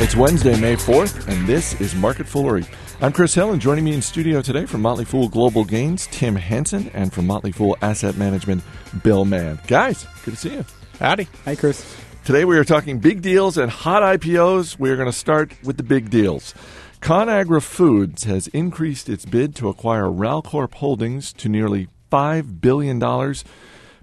It's Wednesday, May 4th, and this is Market Foolery. I'm Chris Hill, and joining me in studio today from Motley Fool Global Gains, Tim Hanson, and from Motley Fool Asset Management, Bill Mann. Guys, good to see you. Howdy. Hi, Chris. Today we are talking big deals and hot IPOs. We are going to start with the big deals. ConAgra Foods has increased its bid to acquire Ralcorp Holdings to nearly $5 billion.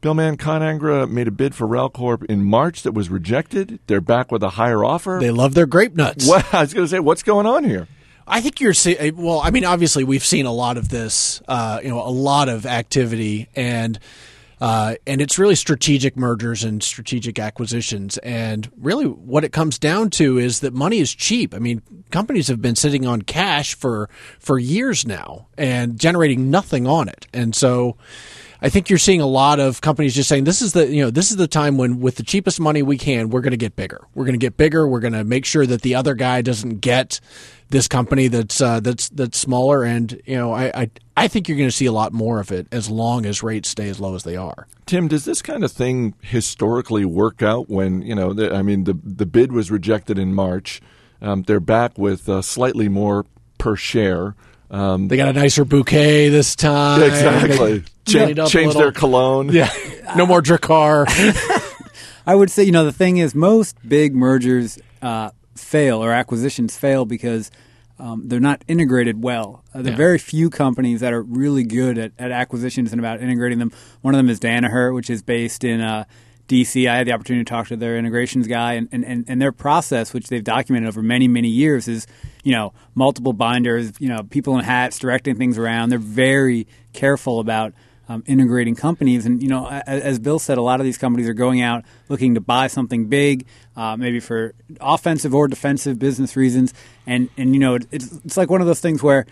Bill Mann, ConAgra made a bid for Ralcorp in March that was rejected. They're back with a higher offer. They love their grape nuts. What, I was going to say, what's going on here? I think you're seeing. Well, I mean, obviously, we've seen a lot of this. Uh, you know, a lot of activity, and uh, and it's really strategic mergers and strategic acquisitions. And really, what it comes down to is that money is cheap. I mean, companies have been sitting on cash for for years now and generating nothing on it. And so, I think you're seeing a lot of companies just saying this is the you know this is the time when with the cheapest money we can we're going to get bigger. We're going to get bigger. We're going to make sure that the other guy doesn't get this company that's uh, that's that's smaller. And you know I I, I think you're going to see a lot more of it as long as rates stay as low as they are. Tim, does this kind of thing historically work out when you know? The, I mean, the the bid was rejected in March. Um, they're back with uh, slightly more per share. Um, they got a nicer bouquet this time. Exactly. Ch- change their cologne. Yeah. no more Drakkar. I would say, you know, the thing is, most big mergers uh, fail or acquisitions fail because um, they're not integrated well. Uh, there are yeah. very few companies that are really good at, at, acquisitions and about integrating them. One of them is Danaher, which is based in uh, DC. I had the opportunity to talk to their integrations guy, and, and, and their process, which they've documented over many, many years, is you know multiple binders, you know people in hats directing things around. They're very careful about um, integrating companies. And you know, as, as, Bill said, a lot of these companies are going out looking to buy something big, uh, maybe for offensive or defensive business reasons. And and you know, it's it's like one of those things where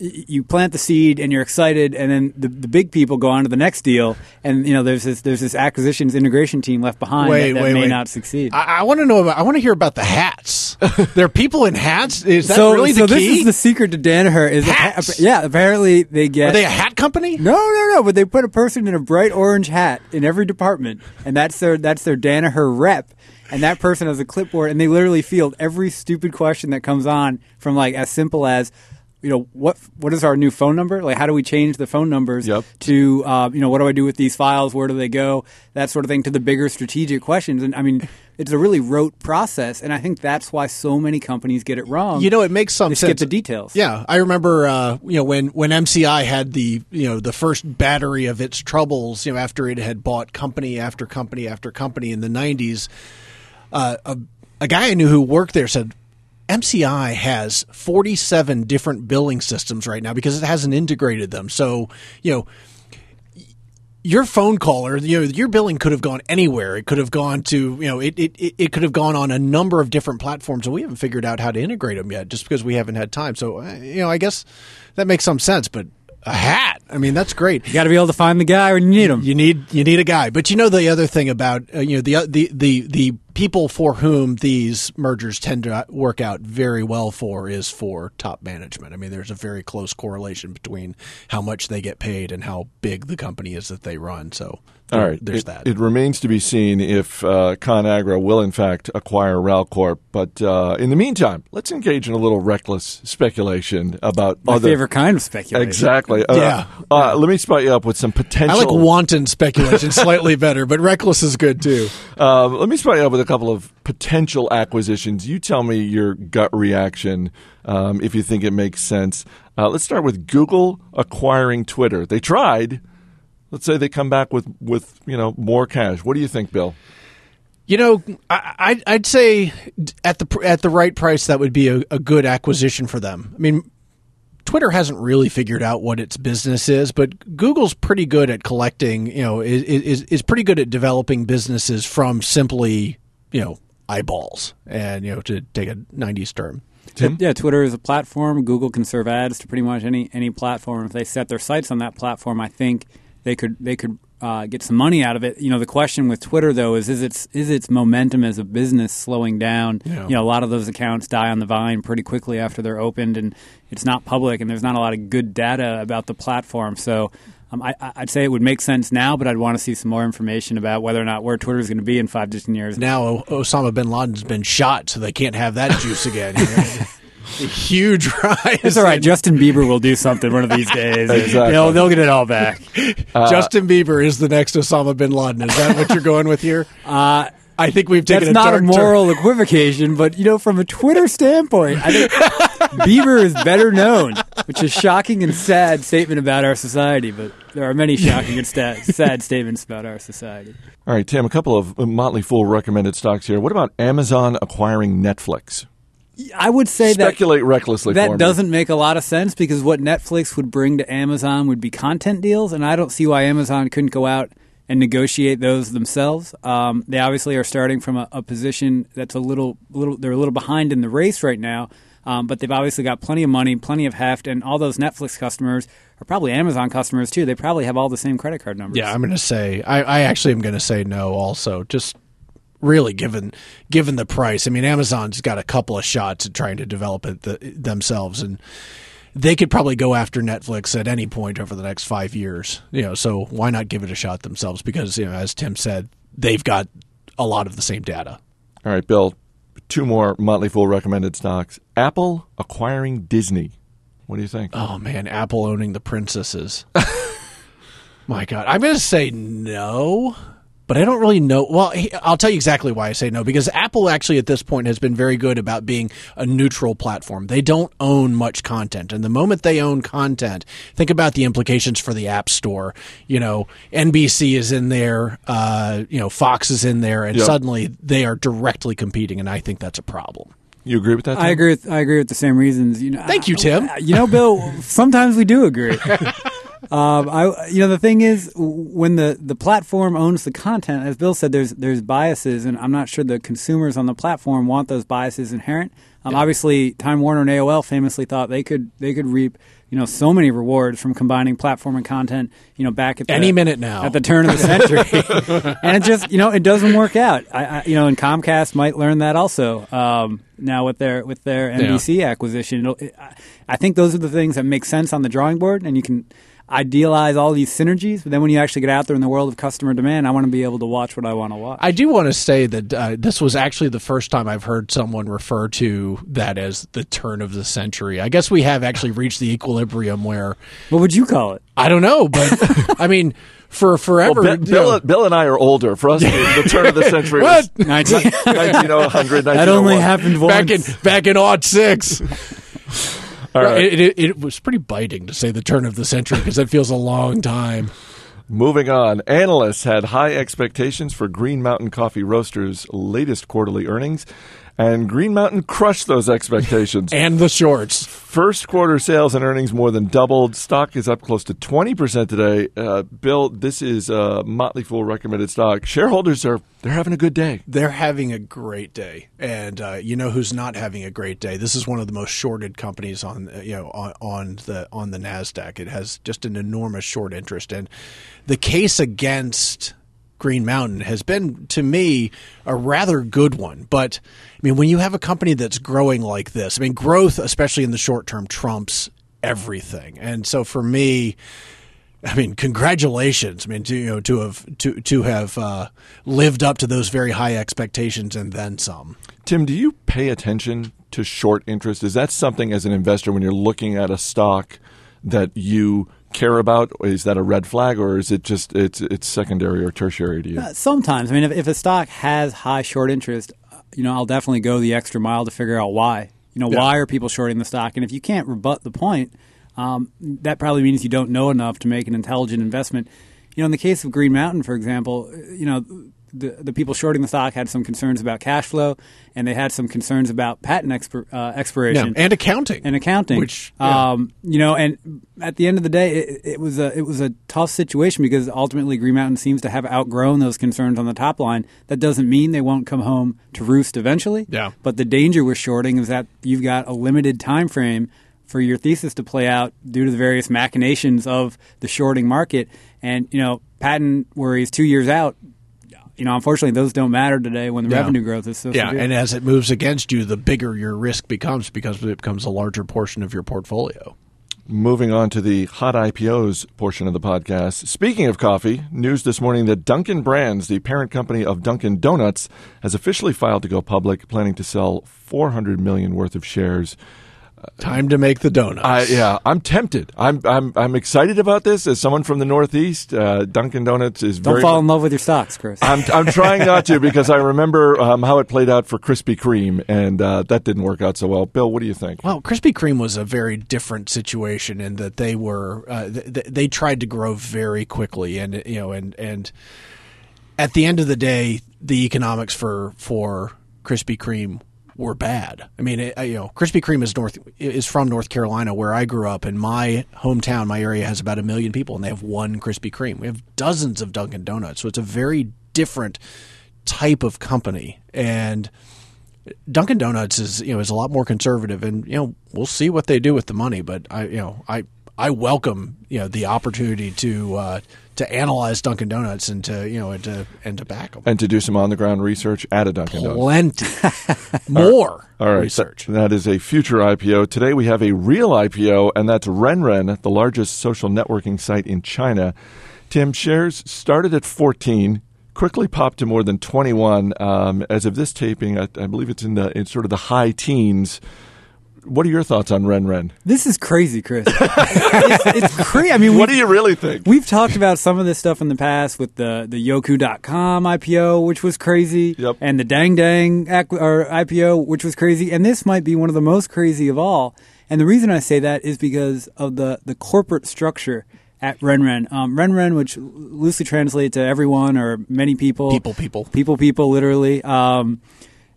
you plant the seed and you're excited, and then the, the big people go on to the next deal, and you know there's this there's this acquisitions integration team left behind wait, that, that wait, may wait. not succeed. I, I want to know about. I want to hear about the hats. there are people in hats. Is that so, really so the key? So, this is the secret to Danaher. Is hats? A, yeah, apparently they get. Are they a hat company? No, no, no. But they put a person in a bright orange hat in every department, and that's their that's their Danaher rep and that person has a clipboard and they literally field every stupid question that comes on from like as simple as you know what what is our new phone number? Like how do we change the phone numbers yep. to uh, you know what do i do with these files? Where do they go? That sort of thing to the bigger strategic questions. And i mean it's a really rote process. And i think that's why so many companies get it wrong. You know it makes some they sense. skip the details. Yeah. I remember uh, you know when when mci had the you know the first battery of its troubles you know after it had bought company after company after company in the 90s uh, a, a guy i knew who worked there said MCI has 47 different billing systems right now because it hasn't integrated them. So, you know, your phone caller, you know, your billing could have gone anywhere. It could have gone to, you know, it, it, it could have gone on a number of different platforms, and we haven't figured out how to integrate them yet, just because we haven't had time. So, uh, you know, I guess that makes some sense. But a hat, I mean, that's great. You got to be able to find the guy when you need him. You need you need a guy. But you know the other thing about uh, you know the the the the people for whom these mergers tend to work out very well for is for top management. I mean, there's a very close correlation between how much they get paid and how big the company is that they run. So, all right, there's it, that. It remains to be seen if uh, ConAgra will in fact acquire Ralcorp. But uh, in the meantime, let's engage in a little reckless speculation about my other favorite kind of speculation. Exactly. Uh, yeah. Uh, let me spot you up with some potential. I like wanton speculation slightly better, but reckless is good too. Um, let me spot you up with a couple of potential acquisitions. You tell me your gut reaction um, if you think it makes sense. Uh, let's start with Google acquiring Twitter. They tried. Let's say they come back with with you know more cash. What do you think, Bill? You know, I, I'd say at the at the right price, that would be a, a good acquisition for them. I mean, Twitter hasn't really figured out what its business is, but Google's pretty good at collecting, you know, is, is, is pretty good at developing businesses from simply, you know, eyeballs and, you know, to take a 90s term. Tim? Yeah, Twitter is a platform. Google can serve ads to pretty much any any platform. If they set their sights on that platform, I think they could they could uh, get some money out of it. You know, the question with Twitter though is is its is its momentum as a business slowing down? Yeah. You know, a lot of those accounts die on the vine pretty quickly after they're opened, and it's not public, and there's not a lot of good data about the platform. So Um, I, I- I'd say it would make sense now, but I'd want to see some more information about whether or not where Twitter is going to be in five to ten years. Now Osama bin Laden's been shot, so they can't have that juice again. A huge rise. It's all right. Justin Bieber will do something one of these days. Exactly. They'll, they'll get it all back. Justin Bieber is the next Osama bin Laden. Is that what you're going with here? Uh, I think we've taken That's not a dark turn. moral equivocation, but you know, from a Twitter standpoint, I think Bieber is better known, which is a shocking and sad statement about our society. But there are many shocking and sta- sad statements about our society. All right, Tim, a couple of uh, Motley Fool recommended stocks here. What about Amazon acquiring Netflix? I would say that Speculate recklessly that doesn't make a lot of sense because what Netflix would bring to Amazon would be content deals, and I don't see why Amazon couldn't go out and negotiate those themselves. Um, they obviously are starting from a, a position that's a little, little, they're a little behind in the race right now. Um, but they've obviously got plenty of money, plenty of heft, and all those Netflix customers are probably Amazon customers too. They probably have all the same credit card numbers. Yeah, I'm going to say. I, I actually am going to say no. Also, just really given given the price. I mean, Amazon's got a couple of shots at trying to develop it the, themselves, and they could probably go after Netflix at any point over the next five years. You know, so why not give it a shot themselves? Because you know, as Tim said, they've got a lot of the same data. All right, Bill, two more Motley Fool recommended stocks. Apple acquiring Disney. What do you think? Oh man, Apple owning the princesses. My God, I'm going to say no, but I don't really know. Well, I'll tell you exactly why I say no because Apple actually at this point has been very good about being a neutral platform. They don't own much content, and the moment they own content, think about the implications for the App Store. You know, NBC is in there, uh, you know, Fox is in there, and Yep. suddenly they are directly competing, and I think that's a problem. You agree with that? I agree. With, I agree with the same reasons. You know. Thank you, Tim. I- You know, Bill. sometimes we do agree. um, I, you know, the thing is, when the, the platform owns the content, as Bill said, there's there's biases, and I'm not sure the consumers on the platform want those biases inherent. Um, Obviously, Time Warner and AOL famously thought they could they could reap you know so many rewards from combining platform and content. You know, back at the, Any minute now. at the turn of the century, and it just you know it doesn't work out. I, I you know, and Comcast might learn that also um, now with their with their NBC acquisition. It'll, it, I think those are the things that make sense on the drawing board, and you can idealize all these synergies. But then when you actually get out there in the world of customer demand, I want to be able to watch what I want to watch. I do want to say that uh, this was actually the first time I've heard someone refer to that as the turn of the century. I guess we have actually reached the equilibrium where what would you call it? I don't know, but I mean, for forever. Well, Bi- you know- Bill, Bill and I are older. For us, the, the turn of the century was 19, 1900, that only happened once. back in back in odd six. All right. it, it, it was pretty biting to say the turn of the century because it feels a long time. Moving on, analysts had high expectations for Green Mountain Coffee Roasters' latest quarterly earnings, and Green Mountain crushed those expectations. And the shorts. First quarter sales and earnings more than doubled. Stock is up close to 20% today. Uh, Bill, this is a Motley Fool recommended stock. Shareholders are they're having a good day. They're having a great day, and uh, you know who's not having a great day. This is one of the most shorted companies on uh, you know on, on the on the Nasdaq. It has just an enormous short interest, and the case against Green Mountain has been to me a rather good one. But I mean, when you have a company that's growing like this, I mean, growth, especially in the short term, trumps everything. And so for me, I mean, congratulations! I mean, to you know, to have to to have uh, lived up to those very high expectations and then some. Tim, do you pay attention to short interest? Is that something as an investor when you're looking at a stock that you care about? Is that a red flag, or is it just it's it's secondary or tertiary to you? Uh, Sometimes, I mean, if, if a stock has high short interest, you know, I'll definitely go the extra mile to figure out why. You know, Yeah. why are people shorting the stock? And if you can't rebut the point, um, that probably means you don't know enough to make an intelligent investment. You know, in the case of Green Mountain, for example, you know, the the people shorting the stock had some concerns about cash flow, and they had some concerns about patent expir- uh, expiration and accounting and accounting. which yeah. um, you know, and at the end of the day, it, it was a it was a tough situation because ultimately Green Mountain seems to have outgrown those concerns on the top line. That doesn't mean they won't come home to roost eventually. Yeah. But the danger with shorting is that you've got a limited time frame for your thesis to play out due to the various machinations of the shorting market, and you know, patent worries two years out. You know, unfortunately, those don't matter today when the Yeah. revenue growth is so yeah, severe. and as it moves against you, the bigger your risk becomes because it becomes a larger portion of your portfolio. Moving on to the hot IPOs portion of the podcast. Speaking of coffee, news this morning that Dunkin' Brands, the parent company of Dunkin' Donuts, has officially filed to go public, planning to sell 400 million worth of shares Time to make the donuts. I, yeah, I'm tempted. I'm I'm I'm excited about this. As someone from the Northeast, uh, Dunkin' Donuts is Don't very. fall in love with your stocks, Chris. I'm I'm trying not to because I remember um, how it played out for Krispy Kreme, and uh, that didn't work out so well. Bill, what do you think? Well, Krispy Kreme was a very different situation in that they were uh, th- they tried to grow very quickly, and you know, and and at the end of the day, the economics for for Krispy Kreme were bad. I mean, it, uh, you know, Krispy Kreme is north is from North Carolina, where I grew up, and my hometown, my area has about a million people, and they have one Krispy Kreme. We have dozens of Dunkin' Donuts, so it's a very different type of company, and Dunkin' Donuts is you know is a lot more conservative, and you know we'll see what they do with the money, but I you know I I welcome you know the opportunity to uh, to analyze Dunkin' Donuts and to you know and to and to back them And to do some on the ground research at a Dunkin' Donuts. plenty more All right, research. th- that is a future IPO. Today we have a real IPO, and that's RenRen, the largest social networking site in China. Tim, shares started at 14, quickly popped to more than 21. Um, as of this taping, I, I believe it's in the in sort of the high teens. What are your thoughts on RenRen? this is crazy, Chris. it's, it's crazy. I mean, What do you really think? We've talked about some of this stuff in the past with the the Youku.com IPO, which was crazy, Yep. and the Dangdang ac- or IPO, which was crazy. And this might be one of the most crazy of all. And the reason I say that is because of the the corporate structure at RenRen. Um, RenRen, which loosely translates to everyone or many people, People, people. people, people, literally. Um,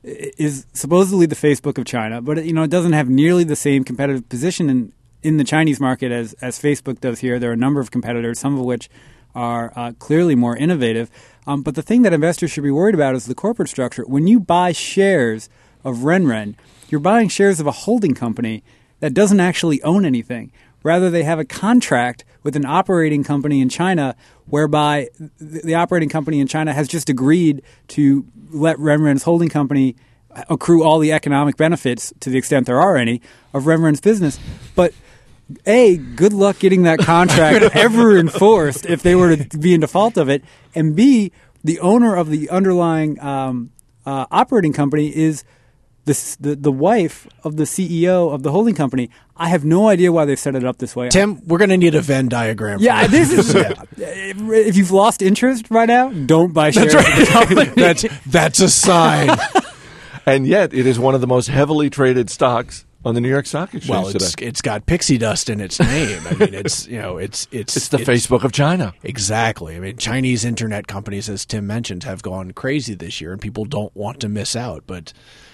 is supposedly the Facebook of China, but you know it doesn't have nearly the same competitive position in in the Chinese market as as Facebook does here. There are a number of competitors, some of which are uh, clearly more innovative. Um, but the thing that investors should be worried about is the corporate structure. When you buy shares of RenRen, you're buying shares of a holding company that doesn't actually own anything. Rather, they have a contract with an operating company in China whereby the operating company in China has just agreed to let RenRen's holding company accrue all the economic benefits, to the extent there are any, of RenRen's business. But a, good luck getting that contract ever enforced if they were to be in default of it. And B, the owner of the underlying um, uh, operating company is the, the the wife of the CEO of the holding company. I have no idea why they set it up this way. Tim, we're going to need a Venn diagram. yeah, this. this is. if you've lost interest right now, don't buy shares. of the company. that's that's a sign. And yet, it is one of the most heavily traded stocks on the New York Stock Exchange well, today. it's it's got pixie dust in its name. I mean, it's you know, it's it's It's the Facebook of China. Exactly. I mean, Chinese internet companies, as Tim mentioned, have gone crazy this year, and people don't want to miss out. But I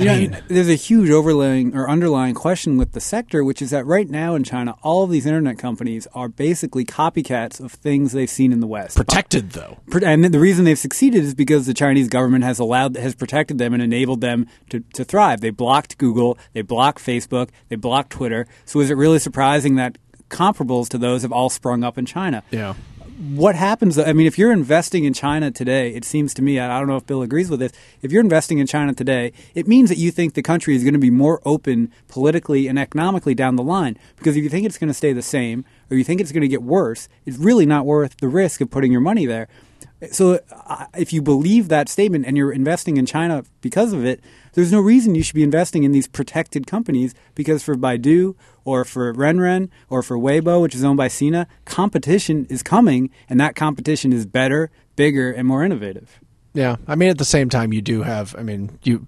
You know, mean, there's a huge overlaying or underlying question with the sector, which is that right now in China, all of these internet companies are basically copycats of things they've seen in the West. protected uh, though. And the reason they've succeeded is because the Chinese government has allowed has protected them and enabled them to, to thrive. They blocked Google, they blocked Facebook, they blocked Twitter. So is it really surprising that comparables to those have all sprung up in China? Yeah. What happens though? I mean if you're investing in china today it seems to me i don't know if bill agrees with this if you're investing in china today it means that you think the country is going to be more open politically and economically down the line. Because if you think it's going to stay the same or you think it's going to get worse it's really not worth the risk of putting your money there so uh, if you believe that statement and you're investing in China because of it, there's no reason you should be investing in these protected companies because for Baidu or for RenRen or for Weibo, which is owned by Sina, competition is coming and that competition is better, bigger, and more innovative. Yeah, I mean, at the same time, you do have. I mean, you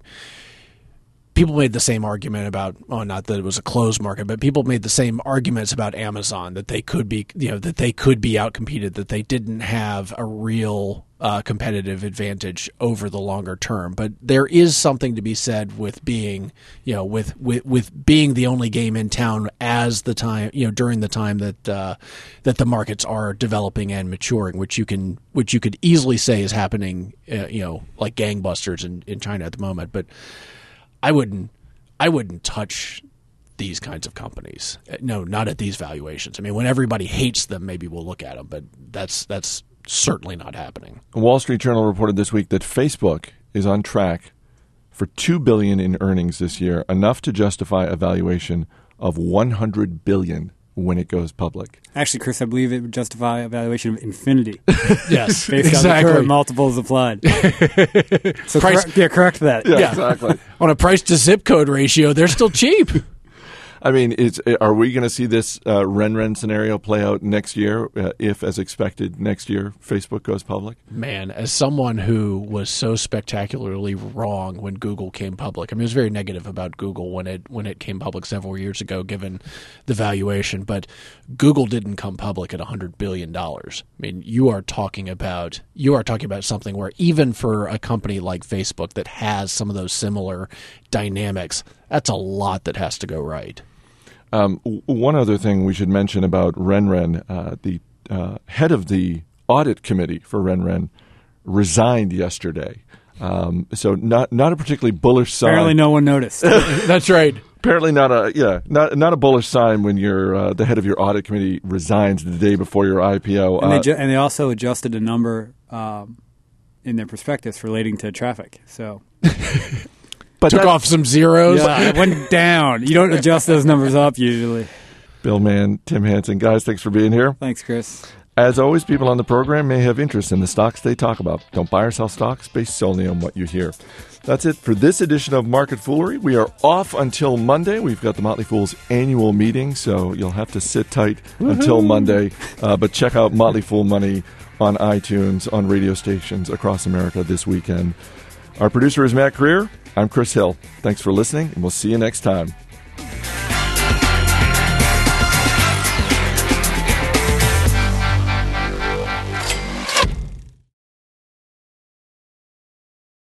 people made the same argument about. Oh, not that it was a closed market, but people made the same arguments about Amazon that they could be, you know, that they could be outcompeted, that they didn't have a real uh, competitive advantage over the longer term. But there is something to be said with being, you know, with with with being the only game in town as the time, you know, during the time that uh, that the markets are developing and maturing, which you can which you could easily say is happening, uh, you know, like gangbusters in in China at the moment. But I wouldn't I wouldn't touch these kinds of companies. Uh, No, not at these valuations. I mean, when everybody hates them, maybe we'll look at them, but that's that's certainly not happening. Wall Street Journal reported this week that Facebook is on track for 2 billion in earnings this year, enough to justify a valuation of 100 billion when it goes public. Actually, Chris, I believe it would justify a valuation of infinity Yes, based on the exactly. current multiples applied. so Price- correct, yeah, correct that. Yeah. exactly. On a price to zip code ratio, they're still cheap. I mean, it's, are we going to see this uh, RenRen scenario play out next year, uh, if, as expected, next year Facebook goes public? Man, as someone who was so spectacularly wrong when Google came public, I mean, it was very negative about Google when it when it came public several years ago, given the valuation. But Google didn't come public at hundred billion dollars. I mean, you are talking about you are talking about something where even for a company like Facebook that has some of those similar dynamics, that's a lot that has to go right. Um, one other thing we should mention about RenRen, uh, the uh, head of the audit committee for RenRen resigned yesterday. Um, so not not a particularly bullish sign. Apparently, no one noticed. That's right. Apparently not a yeah not not a bullish sign when your uh, the head of your audit committee resigns the day before your IPO. and, they Uh, ju- and they also adjusted a number um, in their prospectus relating to traffic. So but Took off some zeros. yeah, it went down. You don't adjust those numbers up usually. Bill Mann, Tim Hanson, guys, thanks for being here. Thanks, Chris. As always, people on the program may have interest in the stocks they talk about. Don't buy or sell stocks based solely on what you hear. That's it for this edition of Market Foolery. We are off until Monday. We've got the Motley Fool's annual meeting, so you'll have to sit tight until Monday. Uh, but check out Motley Fool Money on iTunes, on radio stations across America this weekend. Our producer is Matt Greer. I'm Chris Hill. Thanks for listening, and we'll see you next time.